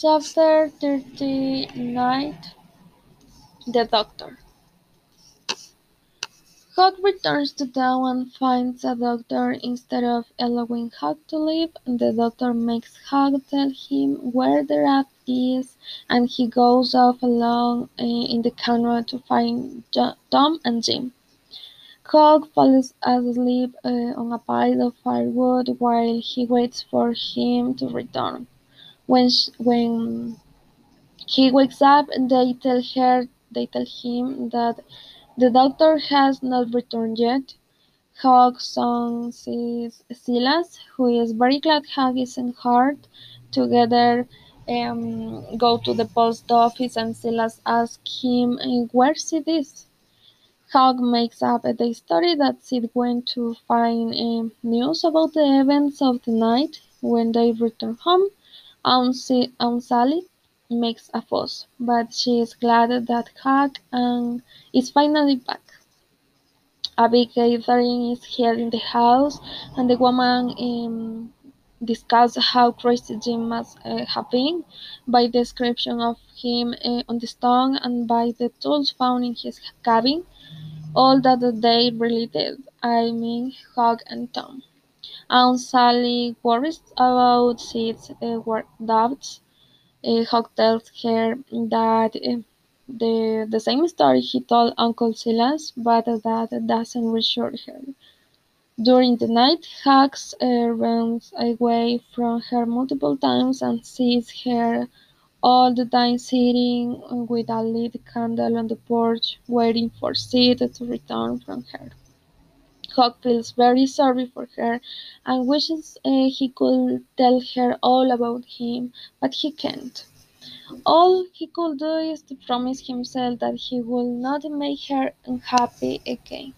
Chapter 39 The Doctor Huck returns to town and finds a doctor instead of allowing Huck to leave. The doctor makes Huck tell him where the rat is, and he goes off alone in the canoe to find Tom and Jim. Huck falls asleep uh, on a pile of firewood while he waits for him to return. When when he wakes up, they tell her they tell him that the doctor has not returned yet. Huck is Silas, who is very glad Huck isn't. Together, um, go to the post office, and Silas asks him where Sid is. Huck makes up the story that Sid went to find um, news about the events of the night. When they return home, Aunt, Sally makes a fuss, but she is glad that Huck um, is finally back. A big gathering is held in the house, and the woman um, discusses how crazy Jim must uh, have been by the description of him uh, on the stone and by the tools found in his cabin. All that they related, I mean Huck and Tom. Aunt Sally worries about Sid's uh, doubts. Uh, Huck tells her that uh, the, the same story he told Uncle Silas, but that doesn't reassure her. During the night, Huck uh, runs away from her multiple times and sees her all the time sitting with a lit candle on the porch, waiting for Sid to return from her. Huck feels very sorry for her and wishes uh, he could tell her all about him, but he can't. All he could do is to promise himself that he would not make her unhappy again.